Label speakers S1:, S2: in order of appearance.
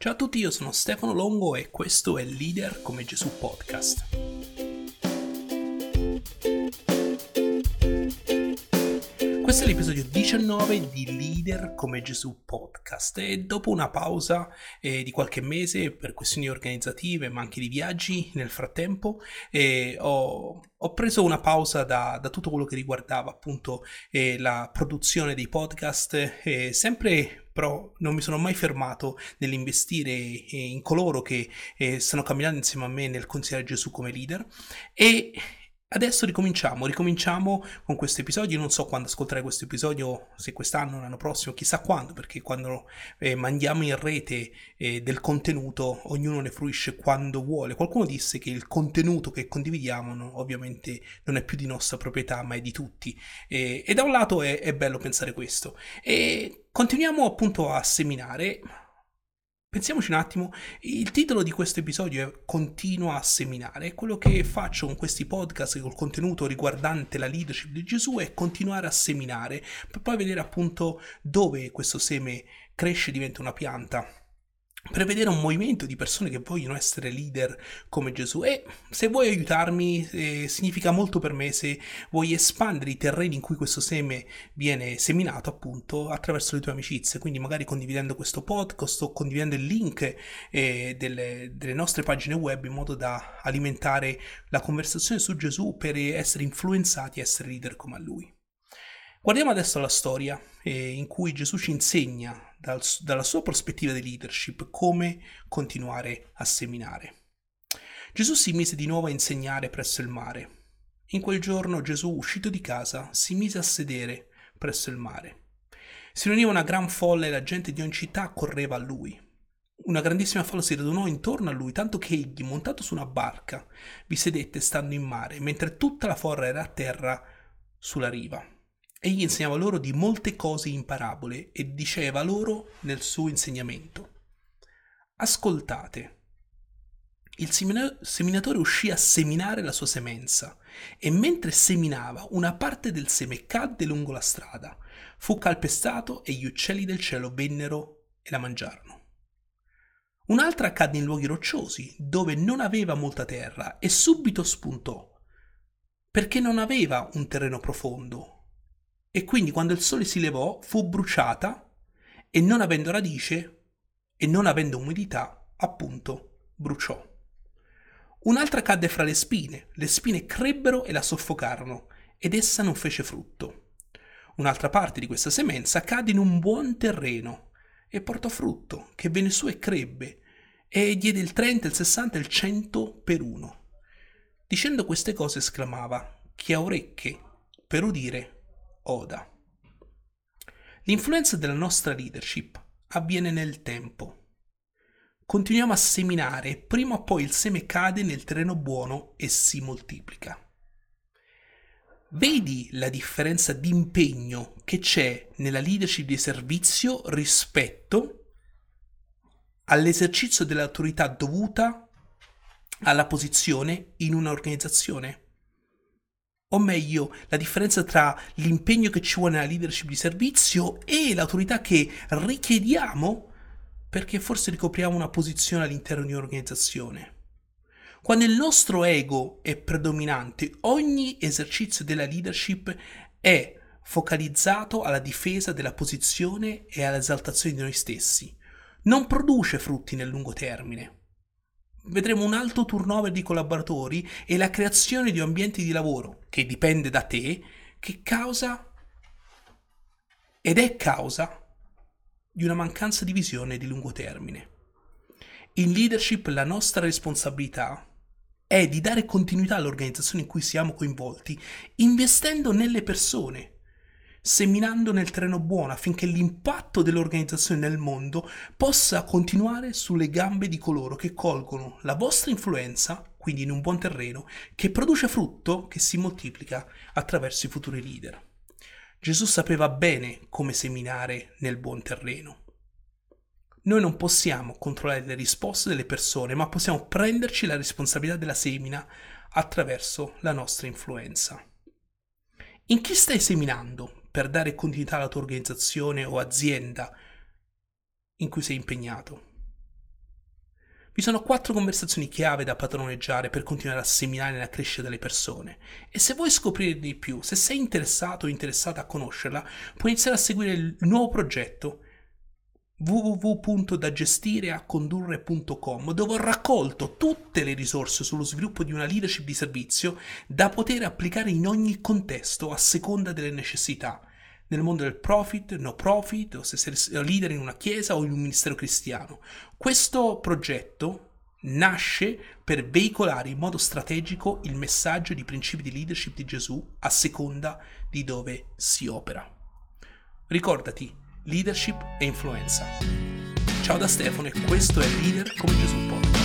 S1: Ciao a tutti, io sono Stefano Longo e questo è Leader come Gesù Podcast. Questo è l'episodio 19 di Leader come Gesù podcast e dopo una pausa eh, di qualche mese per questioni organizzative ma anche di viaggi nel frattempo eh, ho, ho, preso una pausa da, da, tutto quello che riguardava appunto eh, la produzione dei podcast sempre però non mi sono mai fermato nell'investire eh, in coloro che eh, stanno camminando insieme a me nel considerare Gesù come leader. E Adesso ricominciamo, ricominciamo con questo episodio, non so quando ascolterai questo episodio, se quest'anno, l'anno prossimo, chissà quando, perché quando eh, mandiamo in rete eh, del contenuto ognuno ne fruisce quando vuole. Qualcuno disse che il contenuto che condividiamo no, ovviamente non è più di nostra proprietà ma è di tutti e, e da un lato è, è bello pensare questo. E continuiamo appunto a seminare Pensiamoci un attimo, il titolo di questo episodio è Continua a seminare. Quello che faccio con questi podcast, col contenuto riguardante la leadership di Gesù, è continuare a seminare, per poi vedere appunto dove questo seme cresce e diventa una pianta prevedere un movimento di persone che vogliono essere leader come Gesù. E se vuoi aiutarmi eh, significa molto per me se vuoi espandere i terreni in cui questo seme viene seminato appunto attraverso le tue amicizie. Quindi magari condividendo questo podcast o condividendo il link eh, delle, delle nostre pagine web in modo da alimentare la conversazione su Gesù per essere influenzati a essere leader come a lui. Guardiamo adesso la storia eh, in cui Gesù ci insegna dal, dalla sua prospettiva di leadership come continuare a seminare. Gesù si mise di nuovo a insegnare presso il mare. In quel giorno Gesù, uscito di casa, si mise a sedere presso il mare. Si riuniva una gran folla e la gente di ogni città correva a lui. Una grandissima folla si radunò intorno a lui, tanto che egli, montato su una barca, vi sedette stando in mare, mentre tutta la folla era a terra sulla riva. Egli insegnava loro di molte cose in parabole e diceva loro nel suo insegnamento. Ascoltate. Il seminatore uscì a seminare la sua semenza e mentre seminava una parte del seme cadde lungo la strada, fu calpestato e gli uccelli del cielo vennero e la mangiarono. Un'altra cadde in luoghi rocciosi, dove non aveva molta terra, e subito spuntò, perché non aveva un terreno profondo, e quindi quando il sole si levò fu bruciata e non avendo radice e non avendo umidità, appunto, bruciò. Un'altra cadde fra le spine, le spine crebbero e la soffocarono, ed essa non fece frutto. Un'altra parte di questa semenza cadde in un buon terreno e portò frutto, che venne su e crebbe, e diede il 30, il 60 e il 100 per uno. Dicendo queste cose esclamava, chi ha orecchie per udire Oda. L'influenza della nostra leadership avviene nel tempo. Continuiamo a seminare e prima o poi il seme cade nel terreno buono e si moltiplica. Vedi la differenza di impegno che c'è nella leadership di servizio rispetto all'esercizio dell'autorità dovuta alla posizione in un'organizzazione? O meglio, la differenza tra l'impegno che ci vuole nella leadership di servizio e l'autorità che richiediamo perché forse ricopriamo una posizione all'interno di un'organizzazione. Quando il nostro ego è predominante, ogni esercizio della leadership è focalizzato alla difesa della posizione e all'esaltazione di noi stessi. Non produce frutti nel lungo termine vedremo un alto turnover di collaboratori e la creazione di ambienti di lavoro, che dipende da te, che causa ed è causa di una mancanza di visione di lungo termine. In leadership la nostra responsabilità è di dare continuità all'organizzazione in cui siamo coinvolti, investendo nelle persone seminando nel terreno buono affinché l'impatto dell'organizzazione nel mondo possa continuare sulle gambe di coloro che colgono la vostra influenza, quindi in un buon terreno, che produce frutto che si moltiplica attraverso i futuri leader. Gesù sapeva bene come seminare nel buon terreno. Noi non possiamo controllare le risposte delle persone, ma possiamo prenderci la responsabilità della semina attraverso la nostra influenza. In chi stai seminando? Per dare continuità alla tua organizzazione o azienda in cui sei impegnato. Vi sono quattro conversazioni chiave da padroneggiare per continuare a seminare nella crescita delle persone. E se vuoi scoprire di più, se sei interessato o interessata a conoscerla, puoi iniziare a seguire il nuovo progetto www.dagestireacondurre.com dove ho raccolto tutte le risorse sullo sviluppo di una leadership di servizio da poter applicare in ogni contesto a seconda delle necessità nel mondo del profit, no profit, o se sei leader in una chiesa o in un ministero cristiano. Questo progetto nasce per veicolare in modo strategico il messaggio di principi di leadership di Gesù a seconda di dove si opera. Ricordati, leadership e influenza. Ciao da Stefano e questo è Leader come Gesù Podcast.